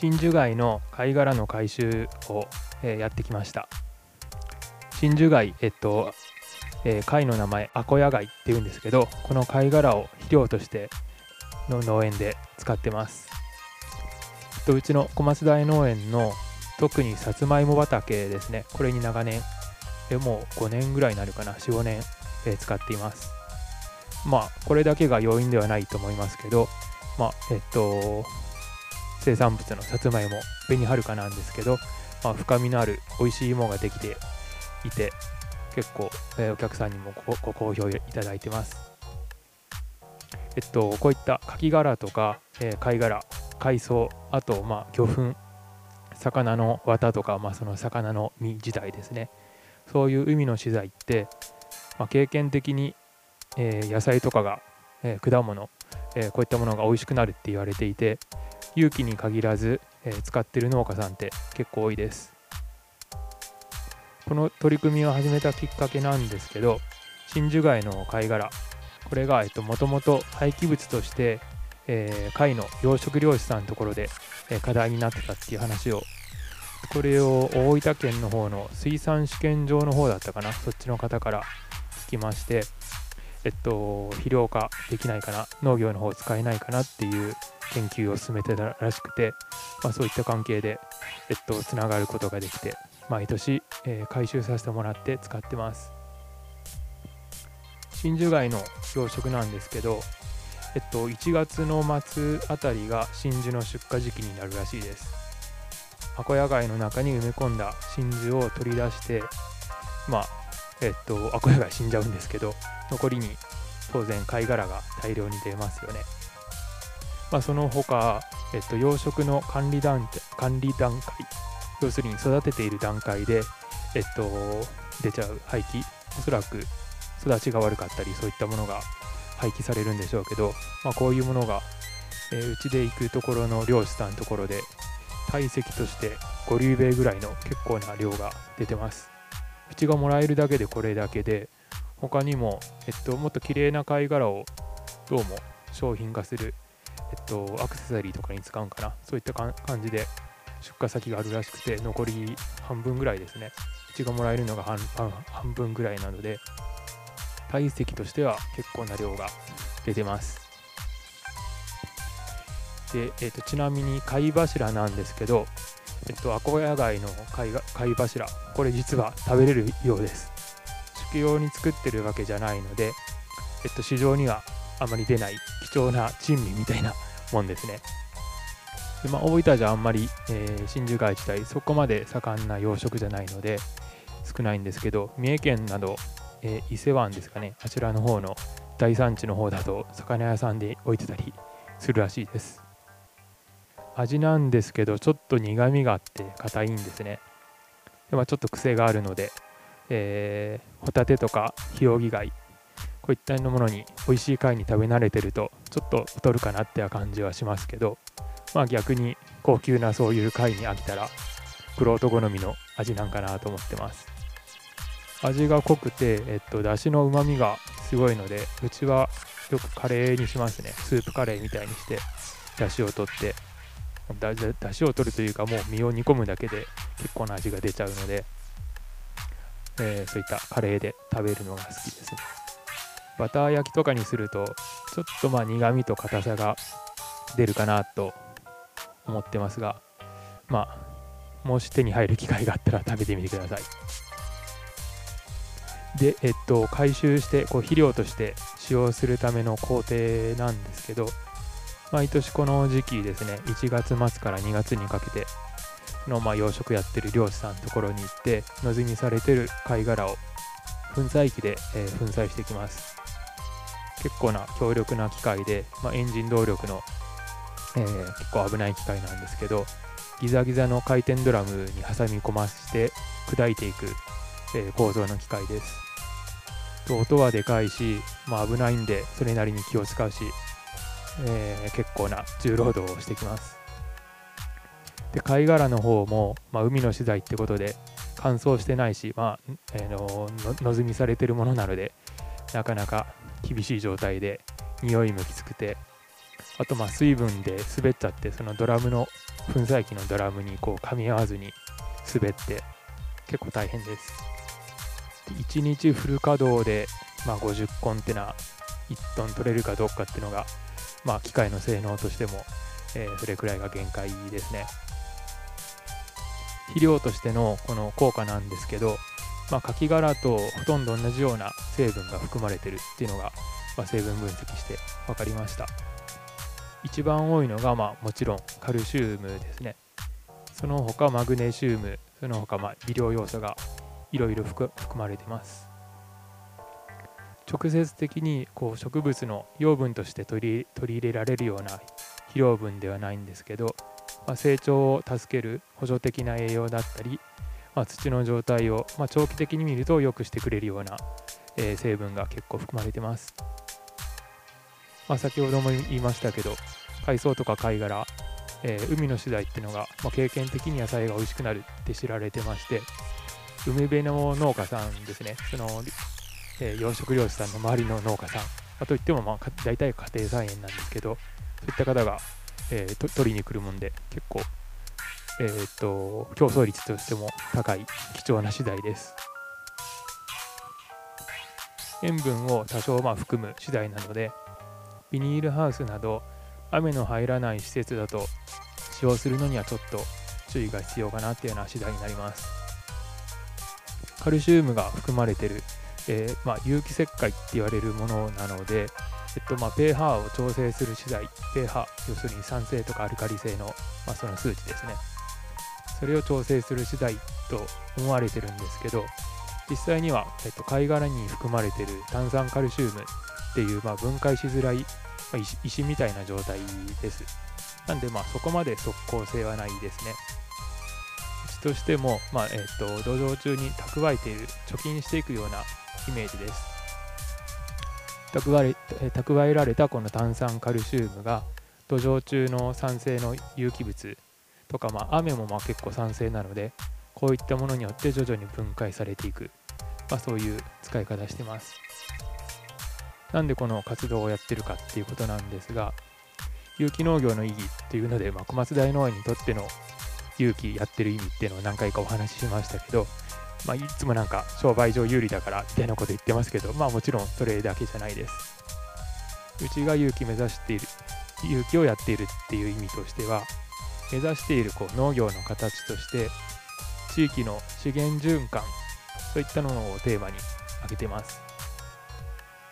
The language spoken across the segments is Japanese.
真珠貝の貝殻の回収を、えーやってきました。真珠貝えっと、えー貝の名前アコヤ貝っていうんですけどこの貝殻を肥料としての農園で使ってます。とうちの小松台農園の特にさつまいも畑ですね。これに長年えもう5年ぐらいになるかな。45年、えー使っています。まあこれだけが要因ではないと思いますけどまあえっと生産物のさつまいも紅はるかなんですけど、まあ、深みのある美味しい芋ができていて結構、えーお客さんにもごご好評いただいてます。えっとこういったカキ殻とか、えー貝殻海藻あとまあ魚粉魚の綿とか、まあ、その魚の身自体ですね。そういう海の資材って、まあ、経験的に、えー野菜とかが、えー果物、えーこういったものが美味しくなるって言われていて有機に限らず、えー使ってる農家さんって結構多いです。この取り組みを始めたきっかけなんですけど真珠貝の貝殻これがもともと廃棄物として、えー貝の養殖漁師さんのところで、え課題になってたっていう話をこれを大分県の方の水産試験場の方だったかなそっちの方から聞きましてえっと肥料化できないかな農業の方使えないかなっていう研究を進めてたらしくて、まあ、そういった関係でえっとつながることができて毎年、えー回収させてもらって使ってます。真珠貝の養殖なんですけどえっと1月の末あたりが真珠の出荷時期になるらしいです。アコヤ貝の中に埋め込んだ真珠を取り出してまあえっとアコヤ貝死んじゃうんですけど残りに当然貝殻が大量に出ますよね。まあその他、えっと、養殖の管理段管理段階要するに育てている段階でえっと出ちゃう廃棄おそらく育ちが悪かったりそういったものが廃棄されるんでしょうけど、まあ、こういうものが、えーうちで行くところの漁師さんのところで体積として5リュウベイぐらいの結構な量が出てます。うちがもらえるだけでこれだけで他にも、えっと、もっと綺麗な貝殻をどうも商品化する、えっと、アクセサリーとかに使うんかな？そういった感じで出荷先があるらしくて残り半分ぐらいですね。うちがもらえるのが半半半分ぐらいなので体積としては結構な量が出てます。で、えっとちなみに貝柱なんですけど、えっと、アコヤ貝の貝が貝柱これ実は食べれるようです。食用に作ってるわけじゃないので、えっと、市場にはあまり出ない。貴重な珍味みたいなもんですね。で、まあ、大分じゃあんまり、えー真珠貝自体そこまで盛んな養殖じゃないので少ないんですけど三重県など、えー伊勢湾ですかねあちらの方の大産地の方だと魚屋さんで置いてたりするらしいです。味なんですけどちょっと苦みがあって硬いんですね。で、まあ、ちょっと癖があるので、えーホタテとかヒオウギ貝こういったものに美味しい貝に食べ慣れてるとちょっと太るかなって感じはしますけどまあ逆に高級なそういう貝に飽きたらクロート好みの味なんかなと思ってます。味が濃くて、えっと、だしのうまみがすごいのでうちはよくカレーにしますね。スープカレーみたいにしてだしを取ってだだだしを取るというかもう身を煮込むだけで結構な味が出ちゃうので、えーそういったカレーで食べるのが好きですね。バター焼きとかにするとちょっとまあ苦味と硬さが出るかなと思ってますがまあもし手に入る機会があったら食べてみてください。でえっと回収してこう肥料として使用するための工程なんですけど毎年この時期ですね1月末から2月にかけてのまあ養殖やってる漁師さんのところに行って野積みされてる貝殻を粉砕機で、えー粉砕していきます。結構な強力な機械で、まあ、エンジン動力の、えー結構危ない機械なんですけどギザギザの回転ドラムに挟み込まして砕いていく、えー構造の機械です。と音はでかいし、まあ、危ないんでそれなりに気を使うし、えー結構な重労働をしてきます。で貝殻の方も、まあ、海の資材ってことで乾燥してないし、まあえーのの野積みされてるものなのでなかなか厳しい状態で匂いもきつくてあとまあ水分で滑っちゃってそのドラムの粉砕機のドラムにこう噛み合わずに滑って結構大変です。1日フル稼働で、まあ、50コンテナ1トン取れるかどうかっていうのが、まあ、機械の性能としても、えー、それくらいが限界ですね。肥料としてのこの効果なんですけど、まあ、カキ殻とほとんど同じような成分が含まれてるっていうのが、まあ、成分分析して分かりました。一番多いのが、まあ、もちろんカルシウムですね。その他マグネシウムその他まあ微量要素がいろいろ含まれてます。直接的にこう植物の養分として取り取り入れられるような肥料分ではないんですけど、まあ、成長を助ける補助的な栄養だったり、まあ、土の状態を、まあ、長期的に見ると良くしてくれるような、えー、成分が結構含まれてます、まあ、先ほども言いましたけど海藻とか貝殻、えー、海の資材っていうのが、まあ、経験的に野菜が美味しくなるって知られてまして海辺の農家さんですね。その、えー、養殖漁師さんの周りの農家さん、まあ、といってもまあ大体家庭菜園なんですけどそういった方が、えー、取りに来るもんで結構、えーと、競争率としても高い貴重な資材です。塩分を多少まあ含む資材なのでビニールハウスなど雨の入らない施設だと使用するのにはちょっと注意が必要かなっていうような次第になります。カルシウムが含まれてる、えー、まあ、有機石灰って言われるものなので、えっとまあ、pH を調整する資材 pH 要するに酸性とかアルカリ性の、まあ、その数値ですね。それを調整する資材と思われてるんですけど実際には、えっと、貝殻に含まれてる炭酸カルシウムっていう、まあ、分解しづらいまあ、石みたいな状態です。なんで、まあ、そこまで即効性はないですね。うちとしても、まあえーと、土壌中に蓄えている、貯金していくようなイメージです。蓄え蓄えられたこの炭酸カルシウムが土壌中の酸性の有機物とか、まあ、雨もまあ結構酸性なのでこういったものによって徐々に分解されていく、まあ、そういう使い方してます。なんでこの活動をやってるかっていうことなんですが有機農業の意義っていうので、まあ、小松大農園にとっての有機やってる意味っていうのを何回かお話ししましたけど、まあ、いつもなんか商売上有利だからみたいなこと言ってますけど、まあ、もちろんそれだけじゃないですうちが有機目指している有機をやっているっていう意味としては目指しているこう農業の形として地域の資源循環そういったものをテーマに挙げてます。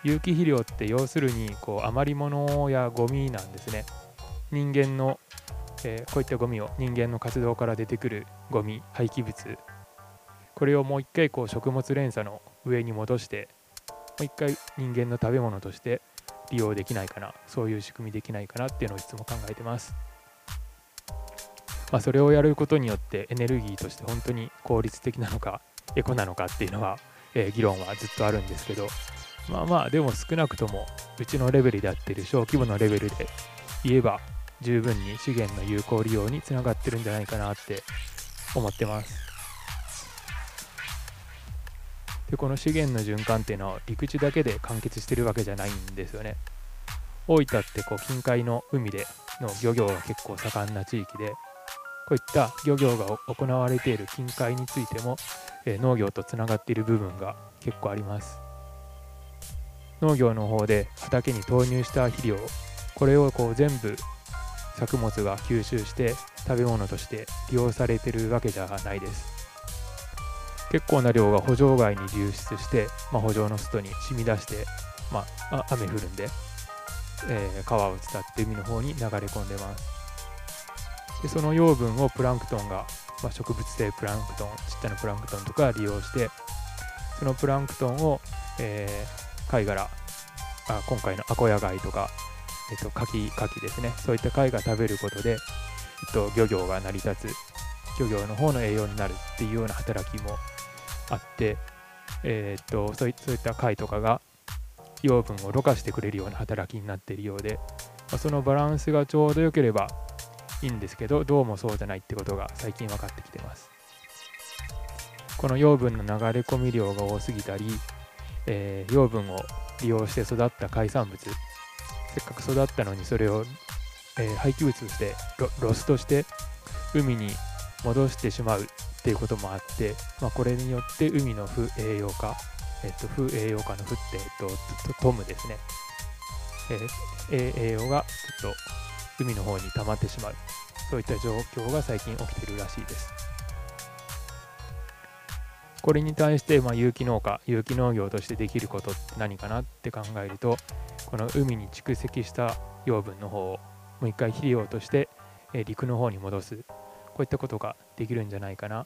有機肥料って要するにこう余り物やゴミなんですね。人間の、えー、こういったゴミを人間の活動から出てくるゴミ廃棄物。これをもう一回こう食物連鎖の上に戻してもう一回人間の食べ物として利用できないかなそういう仕組みできないかなっていうのをいつも考えてます、まあ、それをやることによってエネルギーとして本当に効率的なのか エコなのかっていうのは、えー、議論はずっとあるんですけどまあまあでも少なくともうちのレベルでやってる小規模のレベルで言えば十分に資源の有効利用につながってるんじゃないかなって思ってます。でこの資源の循環っていうのは陸地だけで完結してるわけじゃないんですよね。大分ってこう近海の海での漁業が結構盛んな地域でこういった漁業が行われている近海についても、えー、農業とつながっている部分が結構あります。農業の方で畑に投入した肥料これをこう全部作物が吸収して食べ物として利用されてるわけじゃないです結構な量が補助外に流出して、まあ、補助の外に染み出して、まあ、雨降るんで、えー、川を伝って海の方に流れ込んでますでその養分をプランクトンが、まあ、植物性プランクトンちっちゃなプランクトンとか利用してそのプランクトンを、えー、貝殻あ今回のアコヤ貝とか、えっと、カキカキですね。そういった貝が食べることで、えっと、漁業が成り立つ漁業の方の栄養になるっていうような働きもあって、えー、っとそういそういった貝とかが養分をろ過してくれるような働きになっているようで、まあ、そのバランスがちょうど良ければいいんですけどどうもそうじゃないってことが最近分かってきてます。この養分の流れ込み量が多すぎたりえー、養分を利用して育った海産物せっかく育ったのにそれを、えー、廃棄物としてロスとして海に戻してしまうっていうこともあって、まあ、これによって海の不栄養化、えっと、不栄養化の不って、えっと、トムですね、えー、栄養がちょっと海の方に溜まってしまう。そういった状況が最近起きてるらしいです。これに対して、まあ、有機農家有機農業としてできることって何かなって考えるとこの海に蓄積した養分の方をもう一回肥料として、陸の方に戻す。こういったことができるんじゃないかな。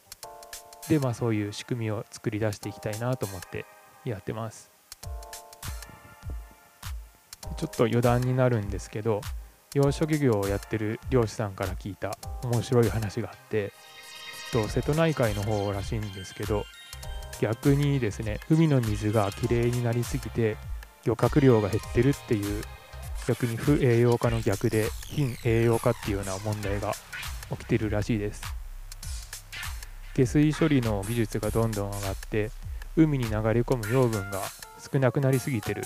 でまあそういう仕組みを作り出していきたいなと思ってやってます。ちょっと余談になるんですけど養殖業をやってる漁師さんから聞いた面白い話があってと瀬戸内海の方らしいんですけど逆にですね海の水がきれいになりすぎて漁獲量が減ってるっていう逆に不栄養化の逆で貧栄養化っていうような問題が起きてるらしいです。下水処理の技術がどんどん上がって海に流れ込む養分が少なくなりすぎてる。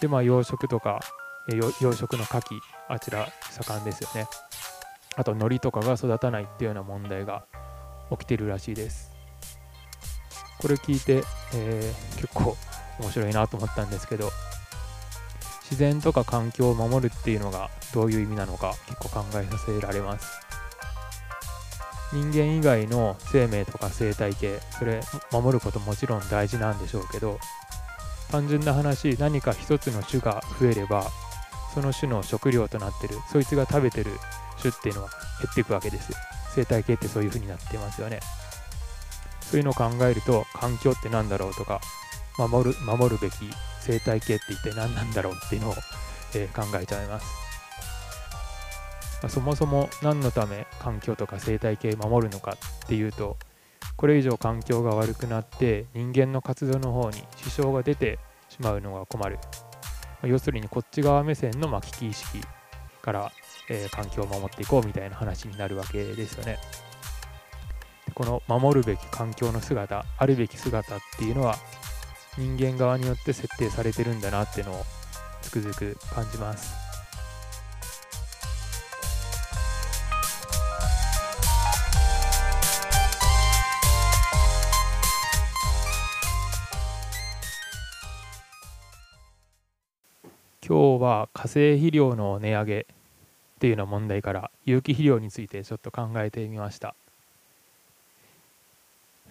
でまあ養殖とか養殖の牡蠣あちら盛んですよね。あと海苔とかが育たないっていうような問題が起きてるらしいです。これ聞いて、えー、結構面白いなと思ったんですけど自然とか環境を守るっていうのがどういう意味なのか結構考えさせられます。人間以外の生命とか生態系それ守ることもちろん大事なんでしょうけど単純な話何か一つの種が増えればその種の食料となってるそいつが食べてる種っていうのは減っていくわけです。生態系ってそういう風になってますよね。そういうのを考えると環境って何だろうとか守る守るべき生態系って一体何なんだろうっていうのを、えー、考えちゃいます、まあ、そもそも何のため環境とか生態系守るのかっていうとこれ以上環境が悪くなって人間の活動の方に支障が出てしまうのが困る、要するにこっち側目線のま危機意識から、えー、環境を守っていこうみたいな話になるわけですよねこの守るべき環境の姿あるべき姿っていうのは人間側によって設定されてるんだなっていうのをつくづく感じます。今日は化成肥料の値上げっていうような問題から有機肥料についてちょっと考えてみました。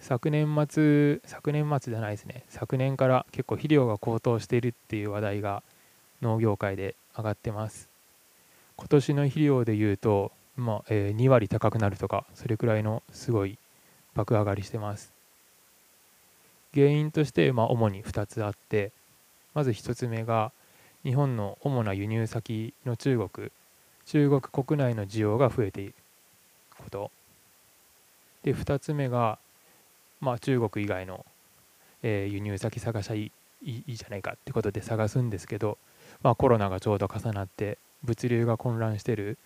昨年末昨年末じゃないですね。昨年から結構肥料が高騰しているっていう話題が農業界で上がってます。今年の肥料でいうと、まあえー、2割高くなるとかそれくらいのすごい爆上がりしてます。原因として、まあ、主に2つあってまず1つ目が日本の主な輸入先の中国中国国内の需要が増えていることで2つ目がまあ、中国以外の、えー、輸入先探しゃいいいじゃないかってことで探すんですけど、まあ、コロナがちょうど重なって物流が混乱してる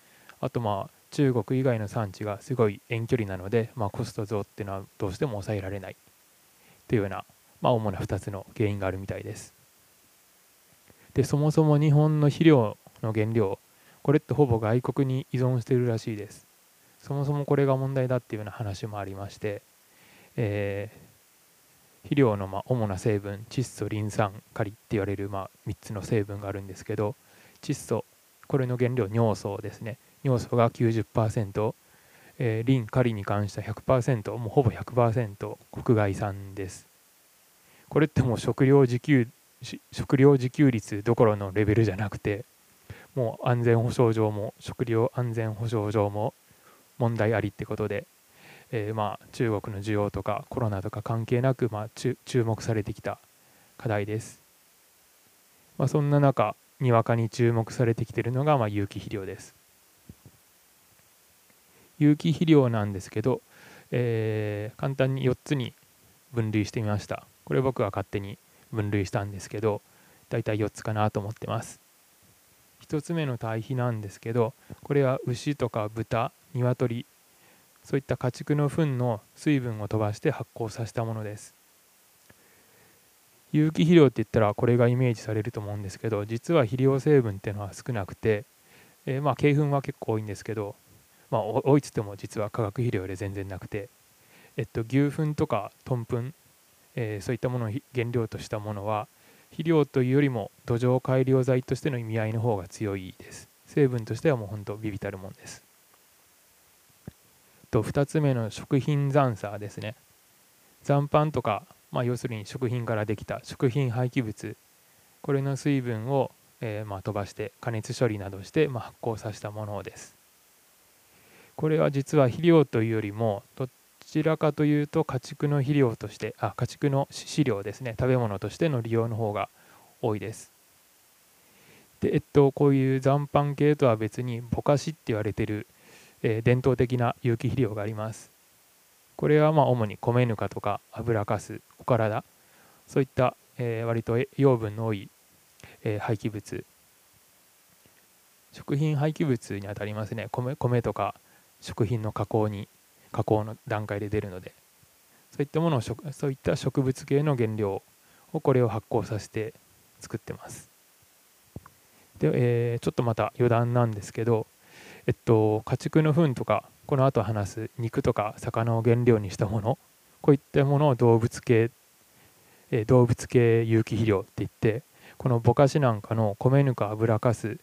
あとまあ中国以外の産地がすごい遠距離なので、まあ、コスト増っていうのはどうしても抑えられないというような、まあ、主な2つの原因があるみたいです。でそもそも日本の肥料の原料これってほぼ外国に依存してるらしいです。そもそもこれが問題だっていうような話もありましてえー、肥料のま主な成分窒素リン酸カリって言われるま3つの成分があるんですけど窒素これの原料尿素ですね尿素が90%、えー、リンカリに関しては100%もうほぼ100%国外産ですこれってもう食料自給食料自給率どころのレベルじゃなくてもう安全保障上も食料安全保障上も問題ありってことでえー、まあ、中国の需要とかコロナとか関係なく、まあ、注目されてきた課題です。まあ、そんな中にわかに注目されてきてるのが、まあ、有機肥料です。有機肥料なんですけど、えー、簡単に4つに分類してみました。これ僕は勝手に分類したんですけど大体4つかなと思ってます。1つ目の堆肥なんですけどこれは牛とか豚鶏そういった家畜の糞の水分を飛ばして発酵させたものです有機肥料って言ったらこれがイメージされると思うんですけど実は肥料成分っていうのは少なくて、えー、まあ鶏粉は結構多いんですけど、まあ多いっつっても実は化学肥料で全然なくて、えっと、牛糞とか豚糞、えー、そういったものを原料としたものは肥料というよりも土壌改良剤としての意味合いの方が強いです。成分としてはもうほんとビビたるもんです。と2つ目の食品残差ですね。残飯とか、まあ、要するに食品からできた食品廃棄物。これの水分を、えー、まあ、飛ばして加熱処理などして、まあ、発酵させたものです。これは実は肥料というよりもどちらかというと家畜の肥料としてあ家畜の飼料ですね。食べ物としての利用の方が多いです。でえっとこういう残飯系とは別にぼかしって言われてる、えー、伝統的な有機肥料があります。これはまあ主に米ぬかとか油かすお体そういった、えー、割と養分の多い、えー、廃棄物。食品廃棄物にあたりますね。米米とか食品の加工に。加工の段階で出るのでそういったものをそういった植物系の原料をこれを発酵させて作ってます。で、えー、ちょっとまた余談なんですけどえっと家畜の糞とかこの後話す肉とか魚を原料にしたものこういったものを動物系、えー、動物系有機肥料って言ってこのぼかしなんかの米ぬか油かす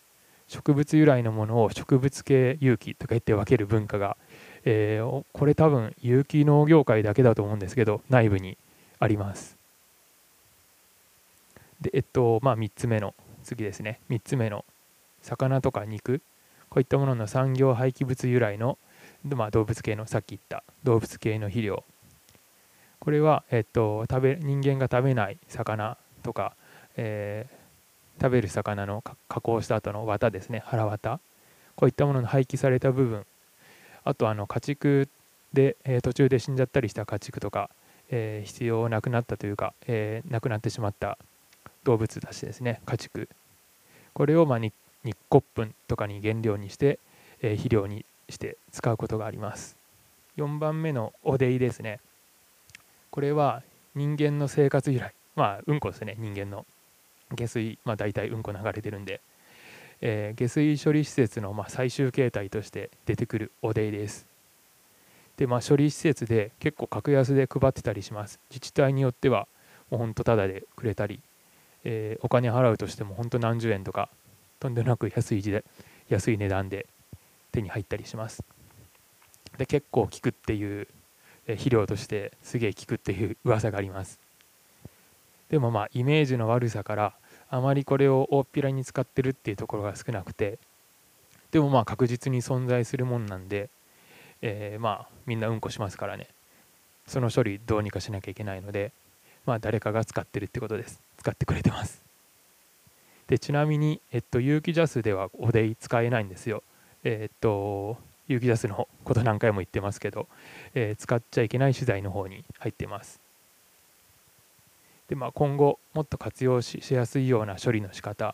植物由来のものを植物系有機とか言って分ける文化が、えー、これ多分有機農業界だけだと思うんですけど内部にあります。でえっとまあ3つ目の次ですね。3つ目の魚とか肉。こういったものの産業廃棄物由来の、まあ、動物系のさっき言った動物系の肥料。これは、えっと、食べ人間が食べない魚とか、えー、食べる魚の加工した後の綿ですね。腹綿。こういったものの廃棄された部分。あとあの家畜で、えー、途中で死んじゃったりした家畜とか、えー、必要なくなったというか、えー、亡くなってしまった動物たちですね家畜。これをまあ日骨粉とかに原料にして、えー、肥料にして使うことがあります。4番目のおでいですね。これは人間の生活由来。まあうんこですね人間の。下水まあ大体うんこ流れてるんで、えー、下水処理施設のまあ最終形態として出てくるおでいです。でまあ処理施設で結構格安で配ってたりします。自治体によってはもうほんとタダでくれたりえー、お金払うとしても本当何十円とかとんでもなく安い時代安い値段で手に入ったりします。で結構効くっていう肥料としてすげえ効くっていう噂があります。でもまあイメージの悪さからあまりこれを大っぴらに使ってるっていうところが少なくてでもまあ確実に存在するもんなんで、えー、まあみんなうんこしますからね。その処理どうにかしなきゃいけないのでまあ誰かが使ってるってことです。使ってくれてます。でちなみに、えっと、有機ジャスではおでい使えないんですよ。えっと有機ジャスのこと何回も言ってますけど、えー、使っちゃいけない資材の方に入ってます。で、まあ、今後もっと活用しやすいような処理の仕方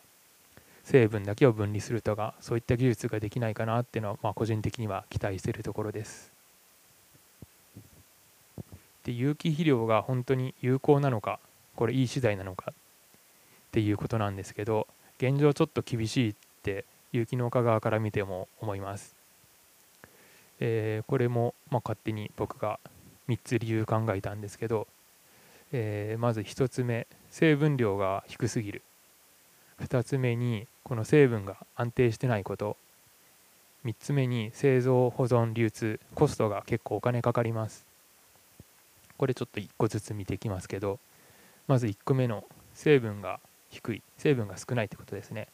成分だけを分離するとかそういった技術ができないかなっていうのは、まあ、個人的には期待しているところです。で有機肥料が本当に有効なのかこれいい資材なのかっていうことなんですけど現状ちょっと厳しいって有機農家側から見ても思います、えー、これも、まあ、勝手に僕が3つ理由考えたんですけど、えー、まず1つ目成分量が低すぎる。2つ目にこの成分が安定してないこと。3つ目に製造保存流通コストが結構お金かかります。これちょっと1個ずつ見ていきますけどまず1個目の成分が低い。成分が少ないってことですね。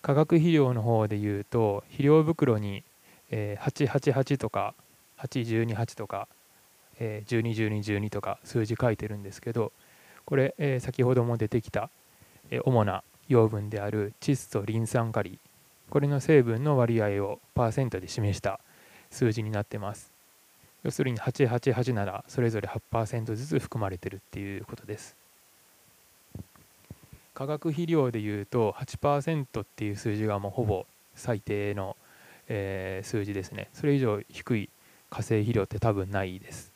化学肥料の方でいうと肥料袋に、えー、888とか8128とか、えー、121212とか数字書いてるんですけどこれ、えー、先ほども出てきた、えー、主な養分である窒素リン酸カリこれの成分の割合をパーセントで示した数字になってます。要するに888ならそれぞれ8%ずつ含まれてるっていうことです。化学肥料でいうと8%っていう数字がもうほぼ最低の、えー、数字ですね。それ以上低い化成肥料って多分ないです。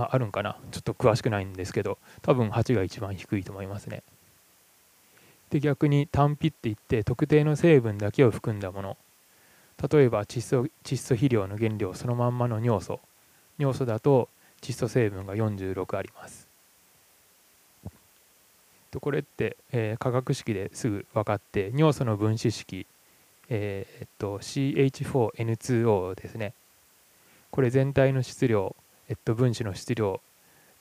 ああるんかな？ちょっと詳しくないんですけど多分8が一番低いと思いますね。で逆に単皮って言って特定の成分だけを含んだもの。例えば窒素窒素肥料の原料そのまんまの尿素。尿素だと窒素成分が46あります。とこれって、えー、化学式ですぐ分かって尿素の分子式、えー、っと CH4N2O ですね。これ全体の質量、えっと、分子の質量、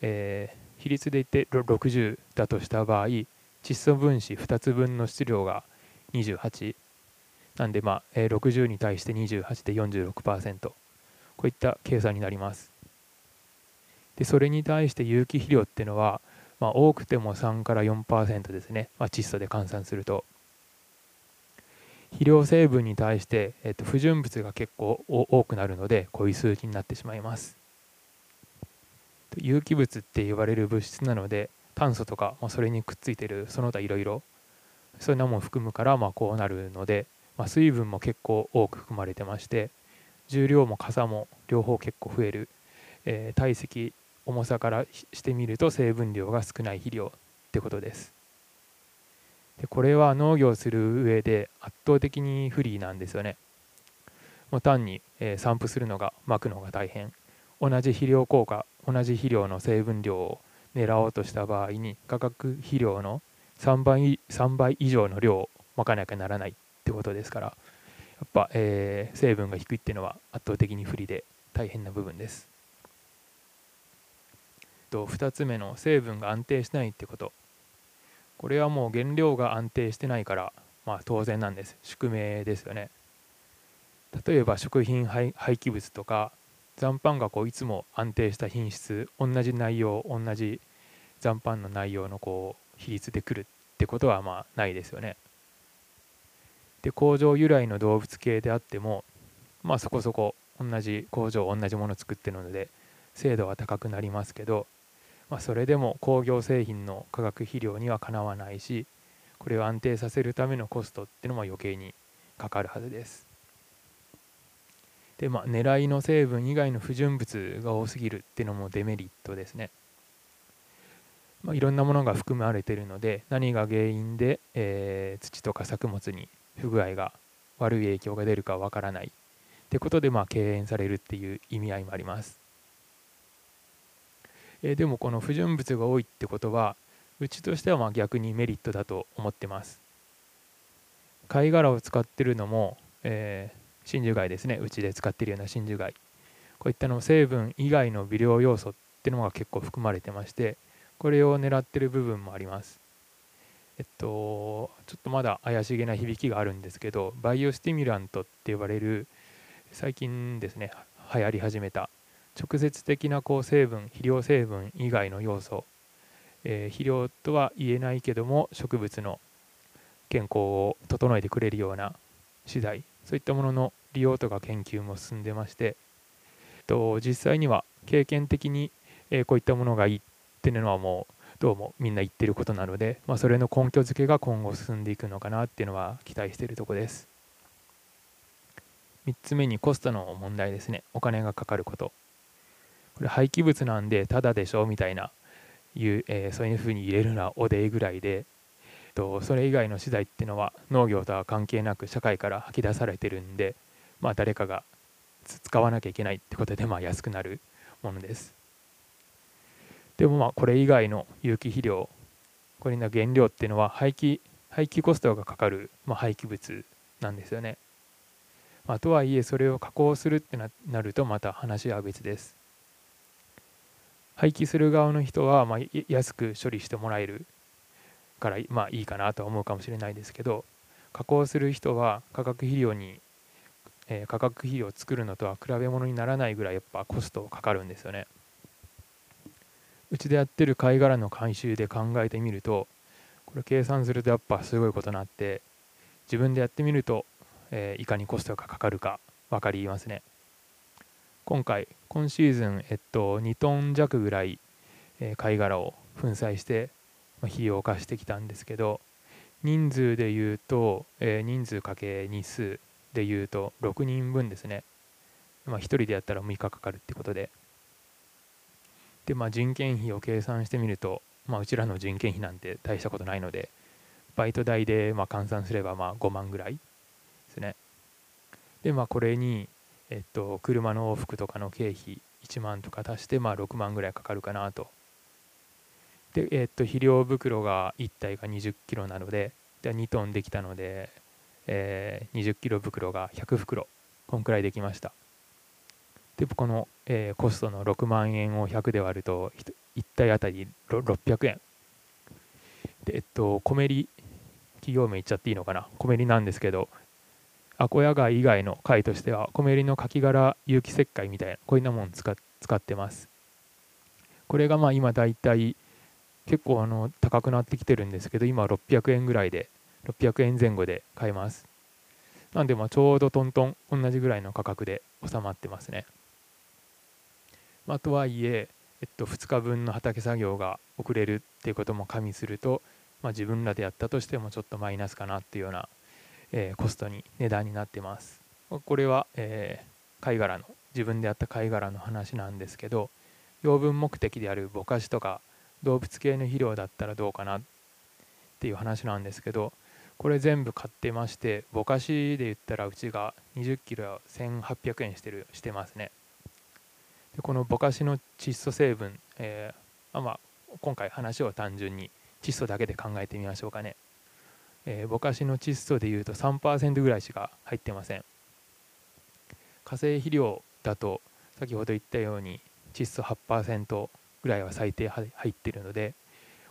えー、比率で言って60だとした場合窒素分子2つ分の質量が28なんでまあ、えー、60に対して28で46%こういった計算になります。でそれに対して有機肥料っていうのはまあ、多くても3から4%ですね、まあ、窒素で換算すると。肥料成分に対して、えっと、不純物が結構多くなるのでこういう数値になってしまいます。有機物って言われる物質なので炭素とか、まあ、それにくっついてるその他いろいろそういうのも含むからまあこうなるので、まあ、水分も結構多く含まれてまして重量も傘も両方結構増える、えー、体積重さからしてみると成分量が少ない肥料ってことです。でこれは農業する上で圧倒的に不利なんですよね。もう単に、え散布するのがまくのが大変。同じ肥料効果同じ肥料の成分量を狙おうとした場合に化学肥料の3倍 ,3 倍以上の量をまかなきゃならないってことですからやっぱ、えー、成分が低いっていうのは圧倒的に不利で大変な部分です。と2つ目の成分が安定しないってこと。これはもう原料が安定してないからまあ当然なんです。宿命ですよね。例えば食品廃棄物とか残飯がこういつも安定した品質同じ内容同じ残飯の内容のこう比率でくるってことはまあないですよねで工場由来の動物系であってもまあそこそこ同じ工場同じもの作ってるので精度は高くなりますけどまあ、それでも工業製品の化学肥料にはかなわないしこれを安定させるためのコストっていうのも余計にかかるはずです。でまあ狙いの成分以外の不純物が多すぎるっていうのもデメリットですね。まあ、いろんなものが含まれているので何が原因で、えー、土とか作物に不具合が悪い影響が出るかわからないってことでまあ敬遠されるっていう意味合いもあります。えー、でもこの不純物が多いってことはうちとしてはまあ逆にメリットだと思ってます貝殻を使ってるのも、えー、真珠貝ですね。うちで使ってるような真珠貝。こういったの成分以外の微量要素っていうのが結構含まれてましてこれを狙ってる部分もあります。えっとちょっとまだ怪しげな響きがあるんですけどバイオスティミュラントって呼ばれる最近ですね流行り始めた直接的なこう成分肥料成分以外の要素、えー、肥料とは言えないけども植物の健康を整えてくれるような資材そういったものの利用とか研究も進んでましてと実際には経験的に、えー、こういったものがいいっていうのはもうどうもみんな言ってることなので、まあ、それの根拠づけが今後進んでいくのかなっていうのは期待しているとこです。3つ目にコストの問題ですね。お金がかかること。これ廃棄物なんでただでしょみたいないう、えー、そういうふうに入れるのはおでぐらいでとそれ以外の資材っていうのは農業とは関係なく社会から吐き出されてるんで、まあ、誰かが使わなきゃいけないってことでまあ安くなるものです。でもまあこれ以外の有機肥料これの原料っていうのは廃棄廃棄コストがかかる、まあ、廃棄物なんですよね、まあ、とはいえそれを加工するってなるとまた話は別です。廃棄する側の人はまあ安く処理してもらえるからまあいいかなとは思うかもしれないですけど加工する人は化学肥料に、えー、化学肥料を作るのとは比べ物にならないぐらいやっぱコストかかるんですよね。うちでやってる貝殻の回収で考えてみるとこれ計算するとやっぱすごいことになって自分でやってみると、えー、いかにコストがかかるか分かりますね。今回今シーズン、えっと、2トン弱ぐらい、えー、貝殻を粉砕して、まあ、費用化してきたんですけど人数でいうと、えー、人数かけ日数でいうと6人分ですね、まあ、1人でやったら6日かかるってことで。で、まあ、人件費を計算してみると、まあ、うちらの人件費なんて大したことないのでバイト代でまあ換算すればまあ5万ぐらいですね。でまあこれに、えっと、車の往復とかの経費1万とか足してまあ6万ぐらいかかるかなと。で、えっと、肥料袋が1体が2 0キロなのでで2トンできたので、えー、2 0キロ袋が100袋こんくらいできました。でこの、えー、コストの6万円を100で割ると1体あたり600円。でえっとコメリ企業名言っちゃっていいのかな？コメリなんですけどアコヤ貝以外の貝としてはコメリのカキ殻有機石灰みたいなこういうなもの使使ってます。これがまあ今だいたい結構あの高くなってきてるんですけど今600円ぐらいで600円前後で買えます。なんでまあちょうどトントン同じぐらいの価格で収まってますね、まあ、とはいえ、えっと、2日分の畑作業が遅れるっていうことも加味すると、まあ、自分らでやったとしてもちょっとマイナスかなっていうようなえー、コストに値段になってます。これは、えー、貝殻の自分でやった貝殻の話なんですけど養分目的であるぼかしとか動物系の肥料だったらどうかなっていう話なんですけどこれ全部買ってましてぼかしで言ったらうちが20キロ1800円してるしてますね。でこのぼかしの窒素成分、えー、あまあ、今回話を単純に窒素だけで考えてみましょうかね。えー、ぼかしの窒素でいうと3%ぐらいしか入ってません。化成肥料だと先ほど言ったように窒素8%ぐらいは最低入ってるので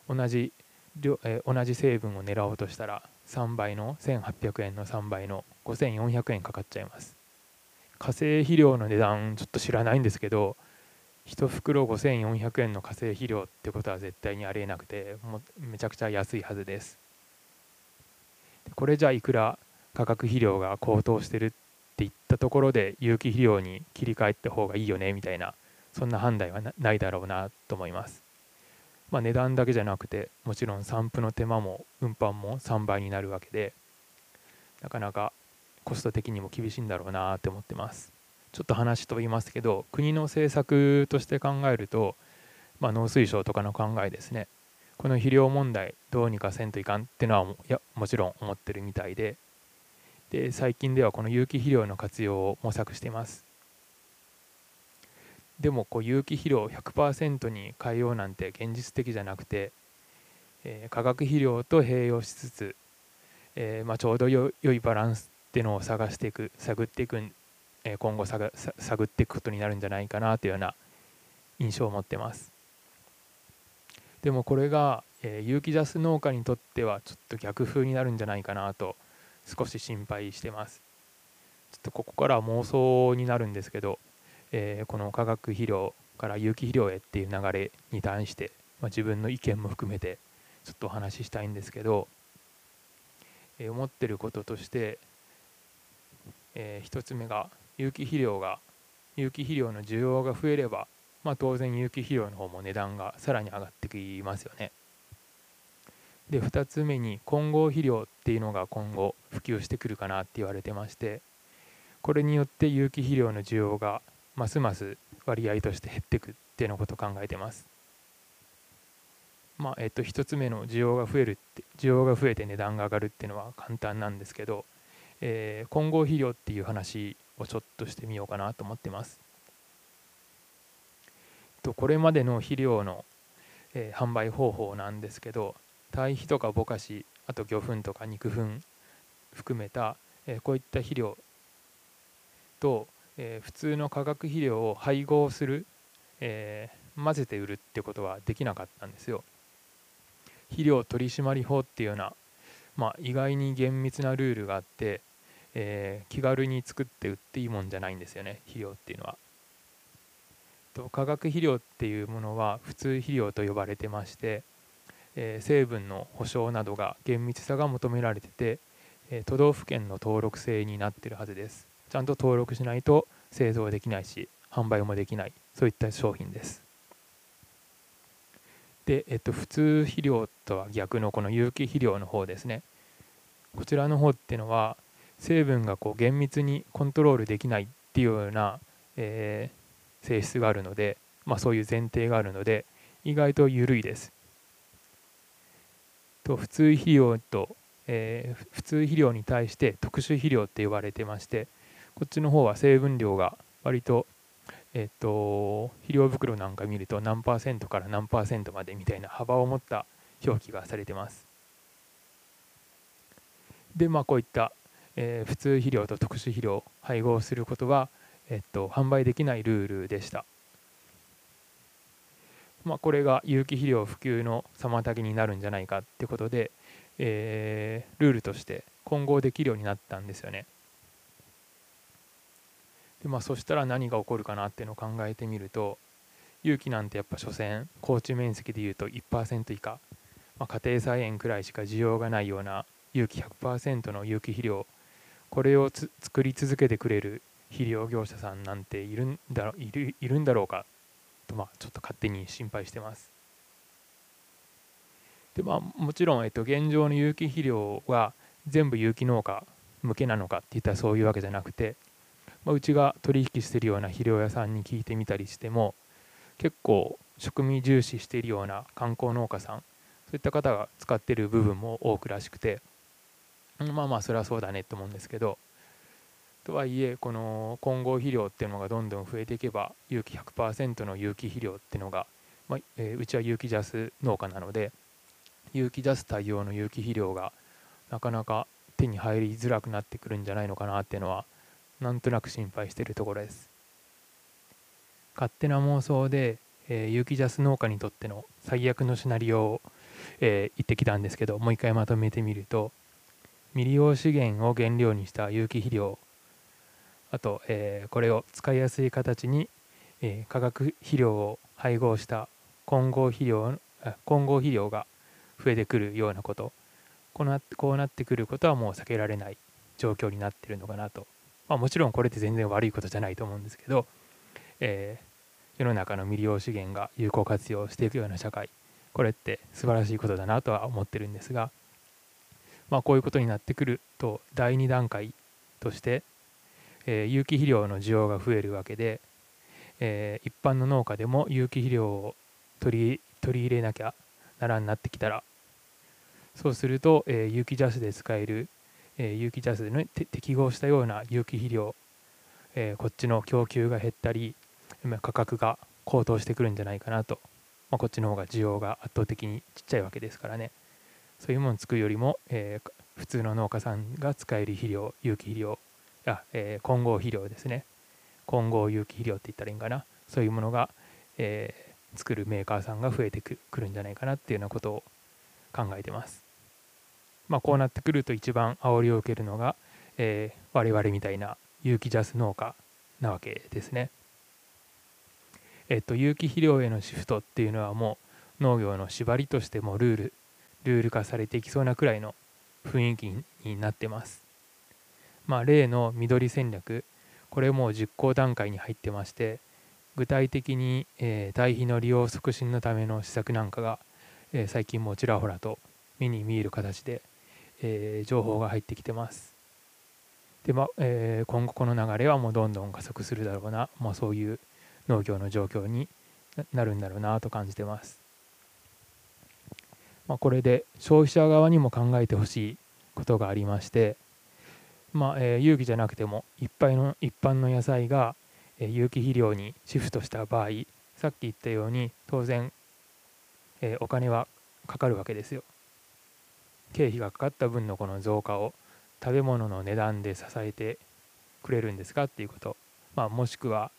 同じ量、えー、同じ成分を狙おうとしたら3倍の1800円の3倍の5400円かかっちゃいます化成肥料の値段ちょっと知らないんですけど1袋5400円の化成肥料ってことは絶対にありえなくてもめちゃくちゃ安いはずですこれじゃいくら化学肥料が高騰してるっていったところで有機肥料に切り替えた方がいいよねみたいなそんな判断はないだろうなと思います。まあ、値段だけじゃなくてもちろん散布の手間も運搬も3倍になるわけでなかなかコスト的にも厳しいんだろうなって思ってます。ちょっと話飛びますけど国の政策として考えると、まあ、農水省とかの考えですね。この肥料問題どうにかせんといかんっていうのはいやもちろん思ってるみたいで。で最近ではこの有機肥料の活用を模索しています。でもこう有機肥料100%に変えようなんて現実的じゃなくて、えー、化学肥料と併用しつつ、えー、まあ、ちょうど良いバランスっていうのを探していく探っていく、えー、今後探っていくことになるんじゃないかなというような印象を持ってます。でもこれが、えー、有機ジャス農家にとってはちょっと逆風になるんじゃないかなと少し心配してます。ちょっとここからは妄想になるんですけど、えー、この化学肥料から有機肥料へっていう流れに対して、まあ、自分の意見も含めてちょっとお話ししたいんですけど、えー、思ってることとして、えー、1つ目が有機肥料が有機肥料の需要が増えればまあ、当然有機肥料の方も値段がさらに上がってきますよね。で2つ目に混合肥料っていうのが今後普及してくるかなって言われてましてこれによって有機肥料の需要がますます割合として減っていくっていうのことを考えてます。まあえっと、1つ目の需要が増えるって需要が増えて値段が上がるっていうのは簡単なんですけど、えー、混合肥料っていう話をちょっとしてみようかなと思ってます。とこれまでの肥料の、えー、販売方法なんですけど堆肥とかぼかしあと魚粉とか肉粉含めた、えー、こういった肥料と、えー、普通の化学肥料を配合する、え混ぜて売るってことはできなかったんですよ。肥料取締法っていうような、まあ、意外に厳密なルールがあって、え気軽に作って売っていいもんじゃないんですよね肥料っていうのは。と化学肥料っていうものは普通肥料と呼ばれてまして、えー、成分の保証などが厳密さが求められてて、えー、都道府県の登録制になってるはずですちゃんと登録しないと製造できないし販売もできない。そういった商品です。で、えっと、普通肥料とは逆のこの有機肥料の方ですね。こちらの方っていうのは成分がこう厳密にコントロールできないっていうような、え性質があるので、まあ、そういう前提があるので意外と緩いです。と普通肥料と、えー、普通肥料に対して特殊肥料って呼ばれてましてこっちの方は成分量が割とえっと肥料袋なんか見ると何パーセントから何パーセントまでみたいな幅を持った表記がされてますでまあこういった、えー、普通肥料と特殊肥料配合することは、えっと、販売できないルールでしたまあ、これが有機肥料普及の妨げになるんじゃないかってことで、えー、ルールとして混合できるようになったんですよね。でまあそしたら何が起こるかなっていうのを考えてみると有機なんてやっぱ所詮高地面積でいうと1%以下、まあ、家庭菜園くらいしか需要がないような有機100%の有機肥料。これを作り続けてくれる肥料業者さんなんているんだろいるいるんだろうか。とまあちょっと勝手に心配してます。でまあもちろん、えっと、現状の有機肥料は全部有機農家向けなのかっていったらそういうわけじゃなくて、まあ、うちが取引してるような肥料屋さんに聞いてみたりしても結構食味重視しているような観光農家さんそういった方が使ってる部分も多くらしくてまあまあそれはそうだねと思うんですけどとはいえこの混合肥料っていうのがどんどん増えていけば有機100%の有機肥料っていうのが、まあえー、うちは有機ジャス農家なので有機ジャス対応の有機肥料がなかなか手に入りづらくなってくるんじゃないのかなっていうのはなんとなく心配しているところです。勝手な妄想で、えー、有機ジャス農家にとっての最悪のシナリオを、えー、言ってきたんですけどもう一回まとめてみると未利用資源を原料にした有機肥料あと、えー、これを使いやすい形に、えー、化学肥料を配合した混合肥料混合肥料が増えてくるようなこと。こうなこうなってくることはもう避けられない状況になってるのかなと、まあ、もちろんこれって全然悪いことじゃないと思うんですけど、えー、世の中の未利用資源が有効活用していくような社会これって素晴らしいことだなとは思ってるんですが、まあ、こういうことになってくると第2段階としてえー、有機肥料の需要が増えるわけで、えー、一般の農家でも有機肥料を取り取り入れなきゃならんなってきたらそうすると、えー、有機ジャスで使える、え、有機ジャスで、適合したような有機肥料、え、こっちの供給が減ったり価格が高騰してくるんじゃないかなと、まあ、こっちの方が需要が圧倒的にちっちゃいわけですからね。そういうものを作るよりも、え、普通の農家さんが使える肥料有機肥料あ、え、混合肥料ですね。混合有機肥料って言ったらいいんかな。そういうものが、えー、作るメーカーさんが増えてくるんじゃないかなっていうようなことを考えてます。まあこうなってくると一番煽りを受けるのが、えー、我々みたいな有機ジャス農家なわけですね。えっと有機肥料へのシフトっていうのはもう農業の縛りとしてもルールルール化されていきそうなくらいの雰囲気になってます。まあ、例の緑戦略これも実行段階に入ってまして具体的に、えー、堆肥の利用促進のための施策なんかが、えー、最近もちらほらと目に見える形で、えー、情報が入ってきてます。でまあえー、今後この流れはもうどんどん加速するだろうな、まあ、そういう農業の状況になるんだろうなと感じてます。まあ、これで消費者側にも考えてほしいことがありましてまあ、えー、有機じゃなくても一般の一般の野菜が、えー、有機肥料にシフトした場合さっき言ったように当然、えー、お金はかかるわけですよ。経費がかかった分のこの増加を食べ物の値段で支えてくれるんですかっていうこと、まあ、もしくは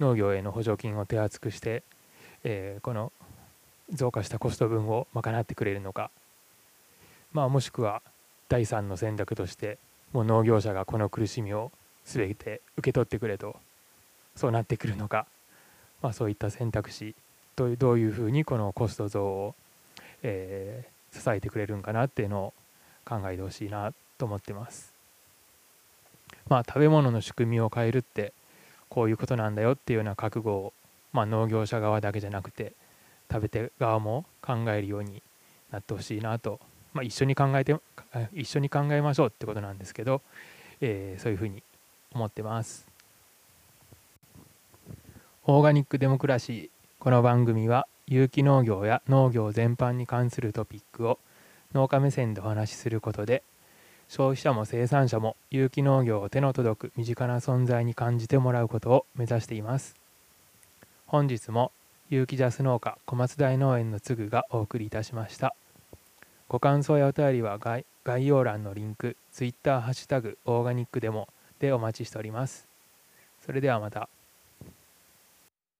農業への補助金を手厚くして、えー、この増加したコスト分を賄ってくれるのか、まあ、もしくは第3の選択としてもう農業者がこの苦しみを全て受け取ってくれとそうなってくるのか、まあ、そういった選択肢どういうどういうふうにこのコスト増を、えー、支えてくれるんかなっていうのを考えてほしいなと思ってます。まあ、食べ物の仕組みを変えるってこういうことなんだよっていうような覚悟を、まあ、農業者側だけじゃなくて食べ手側も考えるようになってほしいなとまあ、一緒に考えて一緒に考えましょうってことなんですけど、えー、そういうふうに思ってますオーガニックデモクラシーこの番組は有機農業や農業全般に関するトピックを農家目線でお話しすることで消費者も生産者も有機農業を手の届く身近な存在に感じてもらうことを目指しています。本日も有機ジャス農家小松大農園のつぐがお送りいたしました。ご感想やお便りは概要欄のリンク Twitter ハッシュタグオーガニックでもでお待ちしております。それではまた。